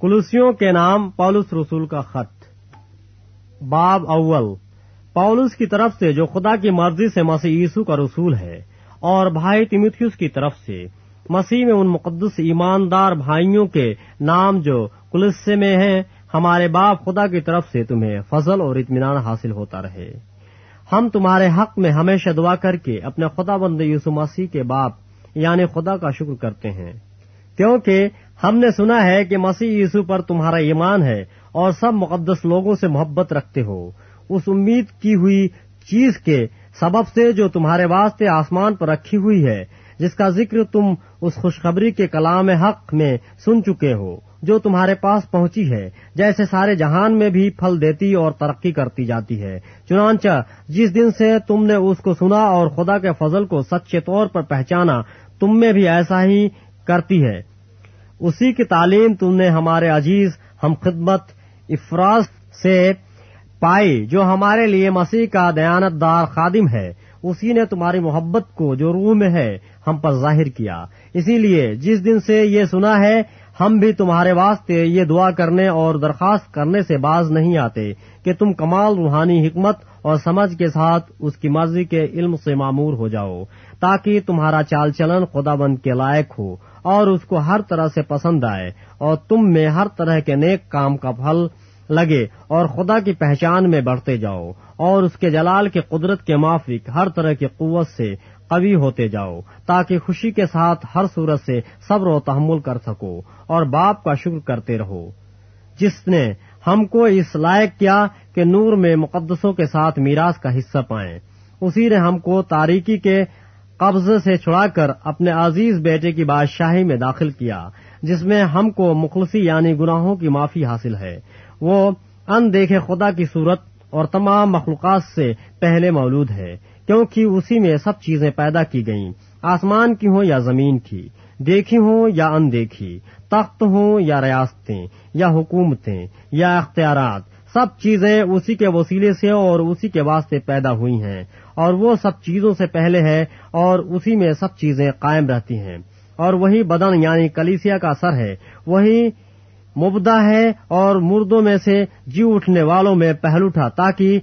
کلوسیوں کے نام پولس رسول کا خط۔ باب اول۔ پولس کی طرف سے جو خدا کی مرضی سے مسیح یسو کا رسول ہے، اور بھائی تیمتھیوس کی طرف سے، مسیح میں ان مقدس ایماندار بھائیوں کے نام جو کلسے میں ہیں، ہمارے باپ خدا کی طرف سے تمہیں فضل اور اطمینان حاصل ہوتا رہے۔ ہم تمہارے حق میں ہمیشہ دعا کر کے اپنے خدا بند یسو مسیح کے باپ یعنی خدا کا شکر کرتے ہیں۔ کیونکہ ہم نے سنا ہے کہ مسیح یسو پر تمہارا ایمان ہے اور سب مقدس لوگوں سے محبت رکھتے ہو۔ اس امید کی ہوئی چیز کے سبب سے جو تمہارے واسطے آسمان پر رکھی ہوئی ہے، جس کا ذکر تم اس خوشخبری کے کلام حق میں سن چکے ہو، جو تمہارے پاس پہنچی ہے، جیسے سارے جہان میں بھی پھل دیتی اور ترقی کرتی جاتی ہے۔ چنانچہ، جس دن سے تم نے اس کو سنا اور خدا کے فضل کو سچے طور پر پہچانا، تم میں بھی ایسا ہی کرتی ہے۔ اسی کی تعلیم تم نے ہمارے عزیز، ہم خدمت افراز سے پائی، جو ہمارے لیے مسیح کا دیانت دار خادم ہے۔ اسی نے تمہاری محبت کو جو روح میں ہے، ہم پر ظاہر کیا۔ اسی لیے جس دن سے یہ سنا ہے ہم بھی تمہارے واسطے یہ دعا کرنے اور درخواست کرنے سے باز نہیں آتے کہ تم کمال، روحانی حکمت اور سمجھ کے ساتھ اس کی مرضی کے علم سے معمور ہو جاؤ، تاکہ تمہارا چال چلن خدا بند کے لائق ہو اور اس کو ہر طرح سے پسند آئے اور تم میں ہر طرح کے نیک کام کا پھل لگے اور خدا کی پہچان میں بڑھتے جاؤ اور اس کے جلال کے قدرت کے موافق ہر طرح کی قوت سے قوی ہوتے جاؤ، تاکہ خوشی کے ساتھ ہر صورت سے صبر و تحمل کر سکو اور باپ کا شکر کرتے رہو۔ جس نے ہم کو اس لائق کیا کہ نور میں مقدسوں کے ساتھ میراث کا حصہ پائیں، اسی نے ہم کو تاریکی کے قبضے سے چھڑا کر اپنے عزیز بیٹے کی بادشاہی میں داخل کیا، جس میں ہم کو مخلصی یعنی گناہوں کی معافی حاصل ہے۔ وہ ان دیکھے خدا کی صورت اور تمام مخلوقات سے پہلے مولود ہے۔ کیونکہ اسی میں سب چیزیں پیدا کی گئیں۔ آسمان کی ہوں یا زمین کی، دیکھی ہوں یا ان دیکھی تخت ہوں یا ریاستیں، یا حکومتیں، یا اختیارات، سب چیزیں اسی کے وسیلے سے اور اسی کے واسطے پیدا ہوئی ہیں۔ اور وہ سب چیزوں سے پہلے ہے اور اسی میں سب چیزیں قائم رہتی ہیں۔ اور وہی بدن یعنی کلیسیا کا سر ہے۔ وہی مبدا ہے اور مردوں میں سے جی اٹھنے والوں میں پہل اٹھا تاکہ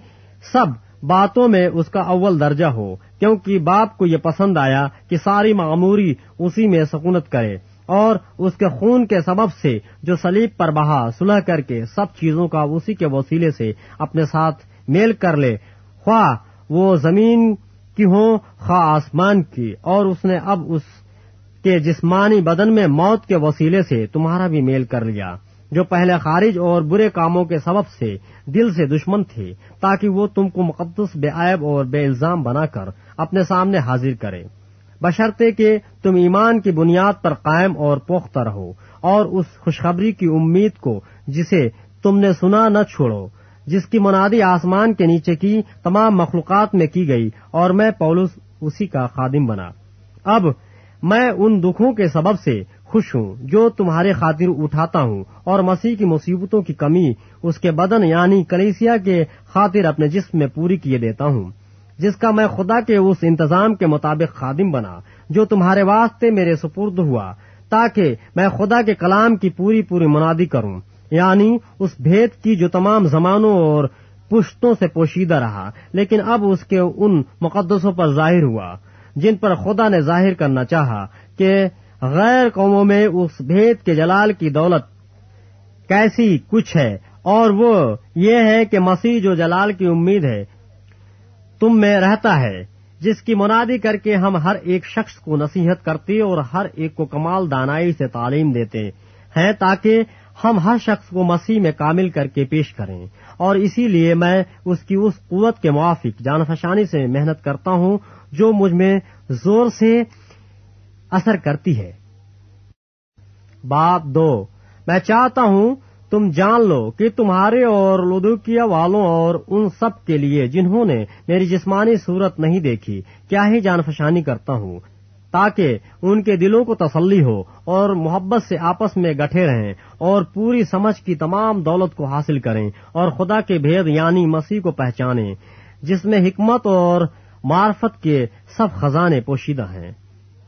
سب باتوں میں اس کا اول درجہ ہو، کیونکہ باپ کو یہ پسند آیا کہ ساری معموری اسی میں سکونت کرے اور اس کے خون کے سبب سے جو سلیب پر بہا سلح کر کے سب چیزوں کا اسی کے وسیلے سے اپنے ساتھ میل کر لے۔ خواہ وہ زمین کی ہوں، خواہ آسمان کی۔ اور اس نے اب اس کے جسمانی بدن میں موت کے وسیلے سے تمہارا بھی میل کر لیا۔ جو پہلے خارج اور برے کاموں کے سبب سے دل سے دشمن تھے، تاکہ وہ تم کو مقدس، بے عیب اور بے الزام بنا کر اپنے سامنے حاضر کرے۔ بشرطے کہ تم ایمان کی بنیاد پر قائم اور پوختہ رہو، اور اس خوشخبری کی امید کو جسے تم نے سنا نہ چھوڑو، جس کی منادی آسمان کے نیچے کی تمام مخلوقات میں کی گئی، اور میں پولس اسی کا خادم بنا۔ اب میں ان دکھوں کے سبب سے خوش ہوں، جو تمہارے خاطر اٹھاتا ہوں اور مسیح کی مصیبتوں کی کمی، اس کے بدن یعنی کلیسیا کے خاطر اپنے جسم میں پوری کیے دیتا ہوں۔ جس کا میں خدا کے اس انتظام کے مطابق خادم بنا، جو تمہارے واسطے میرے سپرد ہوا، تاکہ میں خدا کے کلام کی پوری پوری منادی کروں۔ یعنی اس بھید کی جو تمام زمانوں اور پشتوں سے پوشیدہ رہا، لیکن اب اس کے ان مقدسوں پر ظاہر ہوا، جن پر خدا نے ظاہر کرنا چاہا کہ غیر قوموں میں اس بھید کے جلال کی دولت کیسی کچھ ہے؟ اور وہ یہ ہے کہ مسیح جو جلال کی امید ہے، تم میں رہتا ہے، جس کی منادی کر کے ہم ہر ایک شخص کو نصیحت کرتے اور ہر ایک کو کمال دانائی سے تعلیم دیتے ہیں تاکہ ہم ہر شخص کو مسیح میں کامل کر کے پیش کریں۔ اور اسی لیے میں اس کی اس قوت کے موافق، جان فشانی سے محنت کرتا ہوں جو مجھ میں زور سے اثر کرتی ہے۔ بات دو۔ میں چاہتا ہوں تم جان لو کہ تمہارے اور لدوکیا والوں اور ان سب کے لیے جنہوں نے میری جسمانی صورت نہیں دیکھی، کیا ہی جان فشانی کرتا ہوں۔ تاکہ ان کے دلوں کو تسلی ہو اور محبت سے آپس میں گٹھے رہیں اور پوری سمجھ کی تمام دولت کو حاصل کریں اور خدا کے بھید یعنی مسیح کو پہچانیں، جس میں حکمت اور معرفت کے سب خزانے پوشیدہ ہیں۔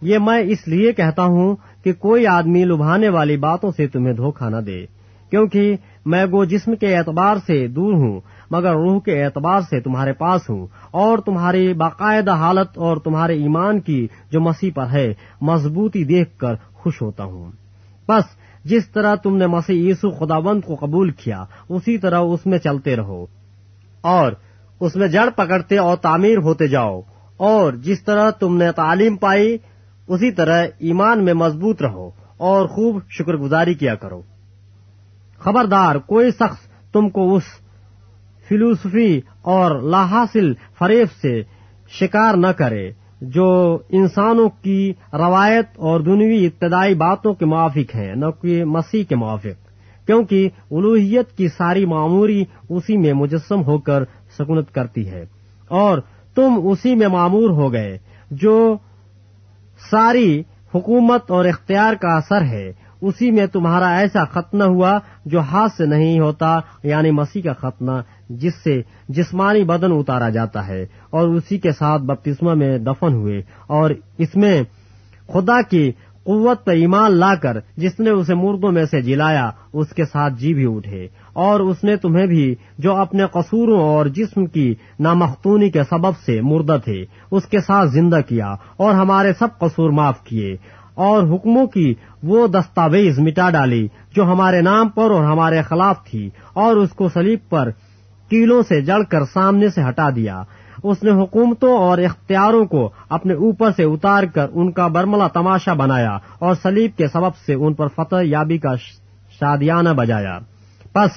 یہ میں اس لیے کہتا ہوں کہ کوئی آدمی لبھانے والی باتوں سے تمہیں دھوکہ نہ دے، کیونکہ میں گو جسم کے اعتبار سے دور ہوں، مگر روح کے اعتبار سے تمہارے پاس ہوں، اور تمہاری باقاعدہ حالت اور تمہارے ایمان کی جو مسیح پر ہے، مضبوطی دیکھ کر خوش ہوتا ہوں۔ بس، جس طرح تم نے مسیح یسو خداوند کو قبول کیا، اسی طرح اس میں چلتے رہو۔ اور اس میں جڑ پکڑتے اور تعمیر ہوتے جاؤ۔ اور جس طرح تم نے تعلیم پائی اسی طرح ایمان میں مضبوط رہو اور خوب شکر گزاری کیا کرو۔ خبردار، کوئی شخص تم کو اس فلوسفی اور لاحاصل فریب سے شکار نہ کرے جو انسانوں کی روایت اور دنوی ابتدائی باتوں کے موافق ہیں، نہ کہ مسیح کے موافق۔ کیونکہ الوحیت کی ساری معموری اسی میں مجسم ہو کر سکونت کرتی ہے۔ اور تم اسی میں معمور ہو گئے جو ساری حکومت اور اختیار کا اثر ہے۔ اسی میں تمہارا ایسا ختنہ ہوا جو ہاتھ سے نہیں ہوتا یعنی مسیح کا ختنہ جس سے جسمانی بدن اتارا جاتا ہے اور اسی کے ساتھ بپتسمہ میں دفن ہوئے۔ اور اس میں خدا کی قوت پر ایمان لا کر جس نے اسے مردوں میں سے جلایا، اس کے ساتھ جی بھی اٹھے۔ اور اس نے تمہیں بھی جو اپنے قصوروں اور جسم کی نامختونی کے سبب سے مردہ تھے، اس کے ساتھ زندہ کیا اور ہمارے سب قصور معاف کیے۔ اور حکموں کی وہ دستاویز مٹا ڈالی جو ہمارے نام پر اور ہمارے خلاف تھی، اور اس کو سلیب پر کیلوں سے جڑ کر سامنے سے ہٹا دیا۔ اس نے حکومتوں اور اختیاروں کو اپنے اوپر سے اتار کر ان کا برملا تماشا بنایا اور سلیب کے سبب سے ان پر فتح یابی کا شادیانہ بجایا۔ پس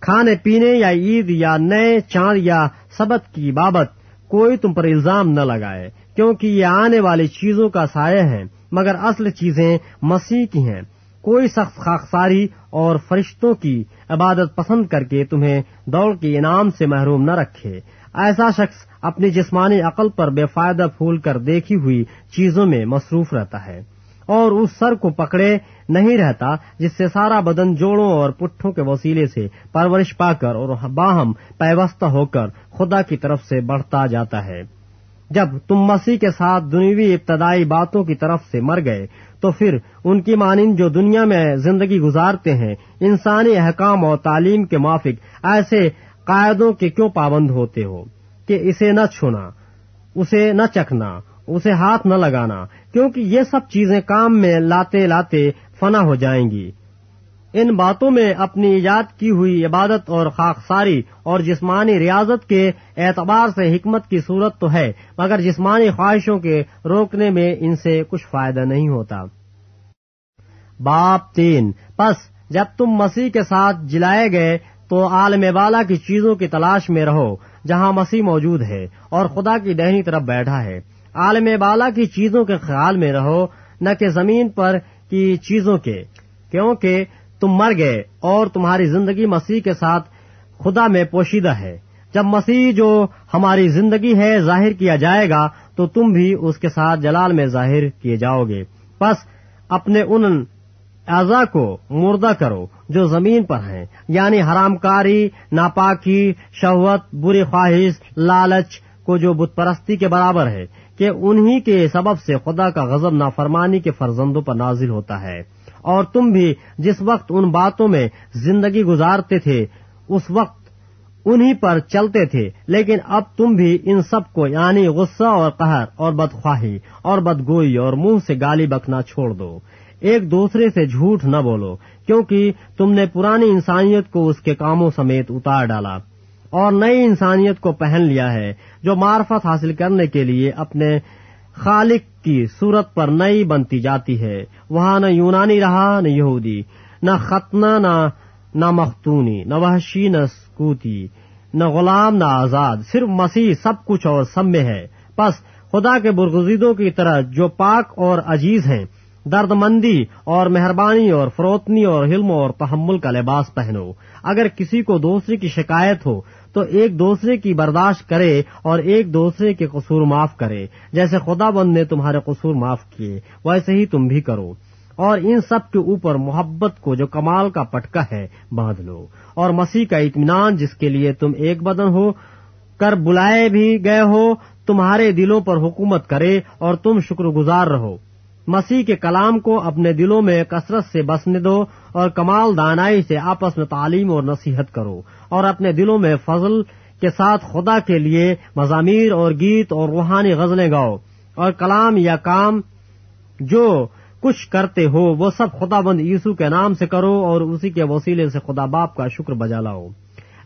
کھانے پینے یا عید یا نئے چاند یا سبت کی بابت کوئی تم پر الزام نہ لگائے، کیونکہ یہ آنے والی چیزوں کا سایہ ہے، مگر اصل چیزیں مسیح کی ہیں۔ کوئی سخت خاکساری اور فرشتوں کی عبادت پسند کر کے تمہیں دوڑ کے انعام سے محروم نہ رکھے۔ ایسا شخص اپنی جسمانی عقل پر بے فائدہ پھول کر دیکھی ہوئی چیزوں میں مصروف رہتا ہے اور اس سر کو پکڑے نہیں رہتا جس سے سارا بدن جوڑوں اور پٹھوں کے وسیلے سے پرورش پا کر اور باہم پیوستہ ہو کر خدا کی طرف سے بڑھتا جاتا ہے۔ جب تم مسیح کے ساتھ دنوی ابتدائی باتوں کی طرف سے مر گئے، تو پھر ان کی مانند جو دنیا میں زندگی گزارتے ہیں، انسانی احکام اور تعلیم کے موافق، ایسے قاعدوں کے کیوں پابند ہوتے ہو کہ اسے نہ چھونا، اسے نہ چکھنا، اسے ہاتھ نہ لگانا، کیونکہ یہ سب چیزیں کام میں لاتے لاتے فنا ہو جائیں گی۔ ان باتوں میں اپنی ایجاد کی ہوئی عبادت اور خاکساری اور جسمانی ریاضت کے اعتبار سے حکمت کی صورت تو ہے، مگر جسمانی خواہشوں کے روکنے میں ان سے کچھ فائدہ نہیں ہوتا۔ باپ تین، پس جب تم مسیح کے ساتھ جلائے گئے تو عالم بالا کی چیزوں کی تلاش میں رہو جہاں مسیح موجود ہے اور خدا کی دہنی طرف بیٹھا ہے۔ عالم بالا کی چیزوں کے خیال میں رہو، نہ کہ زمین پر کی چیزوں کے۔ کیونکہ تم مر گئے اور تمہاری زندگی مسیح کے ساتھ خدا میں پوشیدہ ہے۔ جب مسیح جو ہماری زندگی ہے ظاہر کیا جائے گا، تو تم بھی اس کے ساتھ جلال میں ظاہر کیے جاؤ گے۔ بس اپنے ان اعضا کو مردہ کرو جو زمین پر ہیں۔ یعنی حرام کاری ناپاکی، شہوت، بری خواہش، لالچ کو جو بت پرستی کے برابر ہے کہ انہی کے سبب سے خدا کا غضب نافرمانی کے فرزندوں پر نازل ہوتا ہے۔ اور تم بھی جس وقت ان باتوں میں زندگی گزارتے تھے، اس وقت انہی پر چلتے تھے۔ لیکن اب تم بھی ان سب کو یعنی غصہ اور قہر اور بدخواہی اور بدگوئی اور منہ سے گالی بکنا چھوڑ دو۔ ایک دوسرے سے جھوٹ نہ بولو، کیونکہ تم نے پرانی انسانیت کو اس کے کاموں سمیت اتار ڈالا اور نئی انسانیت کو پہن لیا ہے، جو معرفت حاصل کرنے کے لیے اپنے خالق کی صورت پر نئی بنتی جاتی ہے۔ وہاں نہ یونانی رہا، نہ یہودی، نہ ختنہ، نہ نہ مختونی، نہ وحشی، نہ سکوتی، نہ غلام، نہ آزاد، صرف مسیح سب کچھ اور سب میں ہے۔ بس خدا کے برگزیدوں کی طرح جو پاک اور عزیز ہیں درد مندی اور مہربانی اور فروتنی اور حلم اور تحمل کا لباس پہنو۔ اگر کسی کو دوسرے کی شکایت ہو، تو ایک دوسرے کی برداشت کرے اور ایک دوسرے کے قصور معاف کرے۔ جیسے خدا بند نے تمہارے قصور معاف کیے، ویسے ہی تم بھی کرو۔ اور ان سب کے اوپر محبت کو جو کمال کا پٹکا ہے، باندھ لو۔ اور مسیح کا اطمینان جس کے لیے تم ایک بدن ہو، کر بلائے بھی گئے ہو، تمہارے دلوں پر حکومت کرے اور تم شکر گزار رہو۔ مسیح کے کلام کو اپنے دلوں میں کثرت سے بسنے دو اور کمال دانائی سے آپس میں تعلیم اور نصیحت کرو اور اپنے دلوں میں فضل کے ساتھ خدا کے لیے مضامیر اور گیت اور روحانی غزلیں گاؤ اور کلام یا کام جو کچھ کرتے ہو وہ سب خدا بند یسو کے نام سے کرو اور اسی کے وسیلے سے خدا باپ کا شکر بجا لاؤ۔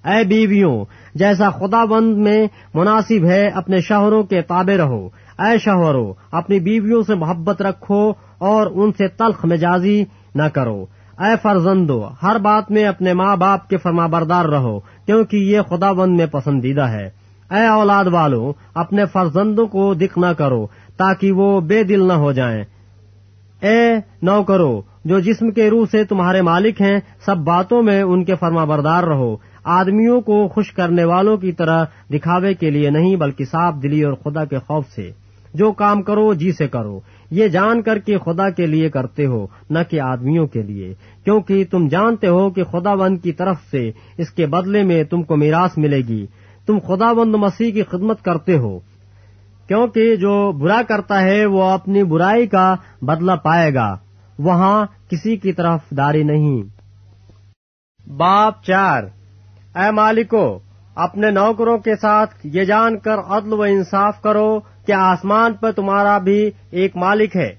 اے بیویوں، جیسا خدا بند میں مناسب ہے، اپنے شوہروں کے تابع رہو۔ اے شوہرو اپنی بیویوں سے محبت رکھو اور ان سے تلخ مجازی نہ کرو۔ اے فرزندو، ہر بات میں اپنے ماں باپ کے فرما بردار رہو، کیونکہ یہ خدا بند میں پسندیدہ ہے۔ اے اولاد والو، اپنے فرزندوں کو دکھ نہ کرو، تاکہ وہ بے دل نہ ہو جائیں۔ اے نو کرو جو جسم کے روح سے تمہارے مالک ہیں، سب باتوں میں ان کے فرما بردار رہو۔ آدمیوں کو خوش کرنے والوں کی طرح دکھاوے کے لیے نہیں، بلکہ صاف دلی اور خدا کے خوف سے۔ جو کام کرو جی سے کرو۔ یہ جان کر کے خدا کے لیے کرتے ہو، نہ کہ آدمیوں کے لیے۔ کیونکہ تم جانتے ہو کہ خدا بند کی طرف سے اس کے بدلے میں تم کو میراث ملے گی۔ تم خدا بند مسیح کی خدمت کرتے ہو۔ کیونکہ جو برا کرتا ہے، وہ اپنی برائی کا بدلہ پائے گا۔ وہاں کسی کی طرف داری نہیں۔ باپ چار۔ اے مالکو، اپنے نوکروں کے ساتھ یہ جان کر عدل و انصاف کرو۔ کہ آسمان پر تمہارا بھی ایک مالک ہے؟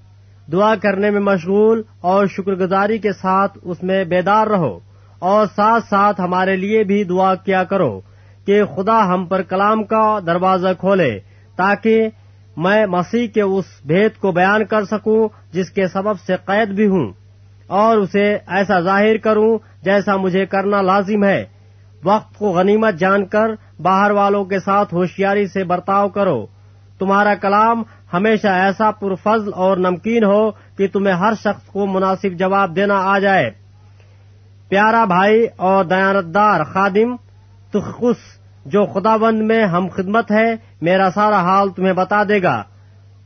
دعا کرنے میں مشغول اور شکر گزاری کے ساتھ اس میں بیدار رہو اور ساتھ ساتھ ہمارے لیے بھی دعا کیا کرو کہ خدا ہم پر کلام کا دروازہ کھولے تاکہ میں مسیح کے اس بھید کو بیان کر سکوں جس کے سبب سے قید بھی ہوں اور اسے ایسا ظاہر کروں جیسا مجھے کرنا لازم ہے۔ وقت کو غنیمت جان کر باہر والوں کے ساتھ ہوشیاری سے برتاؤ کرو۔ تمہارا کلام ہمیشہ ایسا پرفضل اور نمکین ہو کہ تمہیں ہر شخص کو مناسب جواب دینا آ جائے۔ پیارا بھائی اور دیانتدار خادم تخص جو خدا بند میں ہم خدمت ہے، میرا سارا حال تمہیں بتا دے گا۔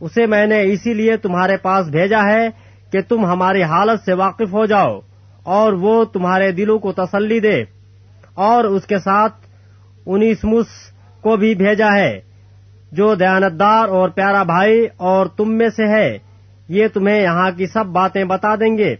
اسے میں نے اسی لیے تمہارے پاس بھیجا ہے کہ تم ہماری حالت سے واقف ہو جاؤ اور وہ تمہارے دلوں کو تسلی دے اور اس کے ساتھ انیسمس کو بھی بھیجا ہے۔ جو دیانتدار اور پیارا بھائی اور تم میں سے ہے، یہ تمہیں یہاں کی سب باتیں بتا دیں گے۔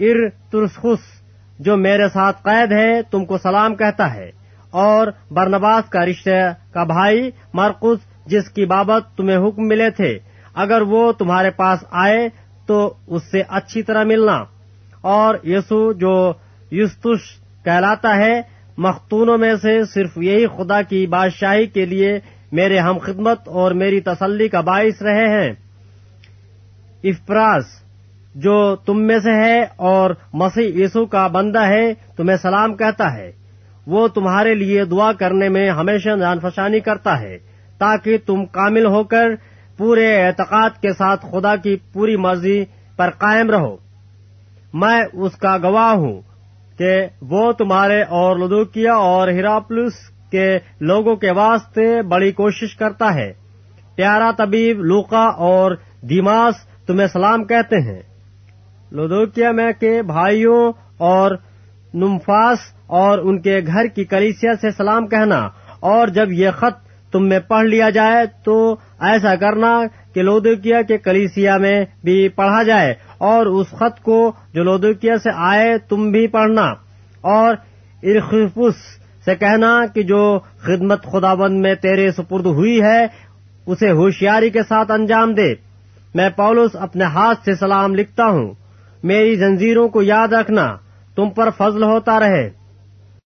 ار ترسخس، جو میرے ساتھ قید ہے، تم کو سلام کہتا ہے۔ اور برنباس کا رشتہ کا بھائی مرکز جس کی بابت تمہیں حکم ملے تھے۔ اگر وہ تمہارے پاس آئے، تو اس سے اچھی طرح ملنا۔ اور یسو، جو یستش کہلاتا ہے مختونوں میں سے صرف یہی خدا کی بادشاہی کے لیے میرے ہم خدمت اور میری تسلی کا باعث رہے ہیں۔ افپراس جو تم میں سے ہے اور مسیح یسو کا بندہ ہے، تمہیں سلام کہتا ہے۔ وہ تمہارے لیے دعا کرنے میں ہمیشہ جان فشانی کرتا ہے، تاکہ تم کامل ہو کر پورے اعتقاد کے ساتھ خدا کی پوری مرضی پر قائم رہو۔ میں اس کا گواہ ہوں۔ کہ وہ تمہارے اور لدوکیا اور ہیراپلس کے لوگوں کے واسطے بڑی کوشش کرتا ہے۔ پیارا طبیب لوکا اور دیماس تمہیں سلام کہتے ہیں۔ لدوکیا میں کے بھائیوں اور نمفاس اور ان کے گھر کی کلیسیا سے سلام کہنا اور جب یہ خط تم میں پڑھ لیا جائے تو ایسا کرنا کہ لودوکیا کے کلیسیا میں بھی پڑھا جائے اور اس خط کو جو لودوکیا سے آئے تم بھی پڑھنا اور ارخفس سے کہنا کہ جو خدمت خدا بند میں تیرے سپرد ہوئی ہے، اسے ہوشیاری کے ساتھ انجام دے۔ میں پولس اپنے ہاتھ سے سلام لکھتا ہوں۔ میری زنجیروں کو یاد رکھنا، تم پر فضل ہوتا رہے۔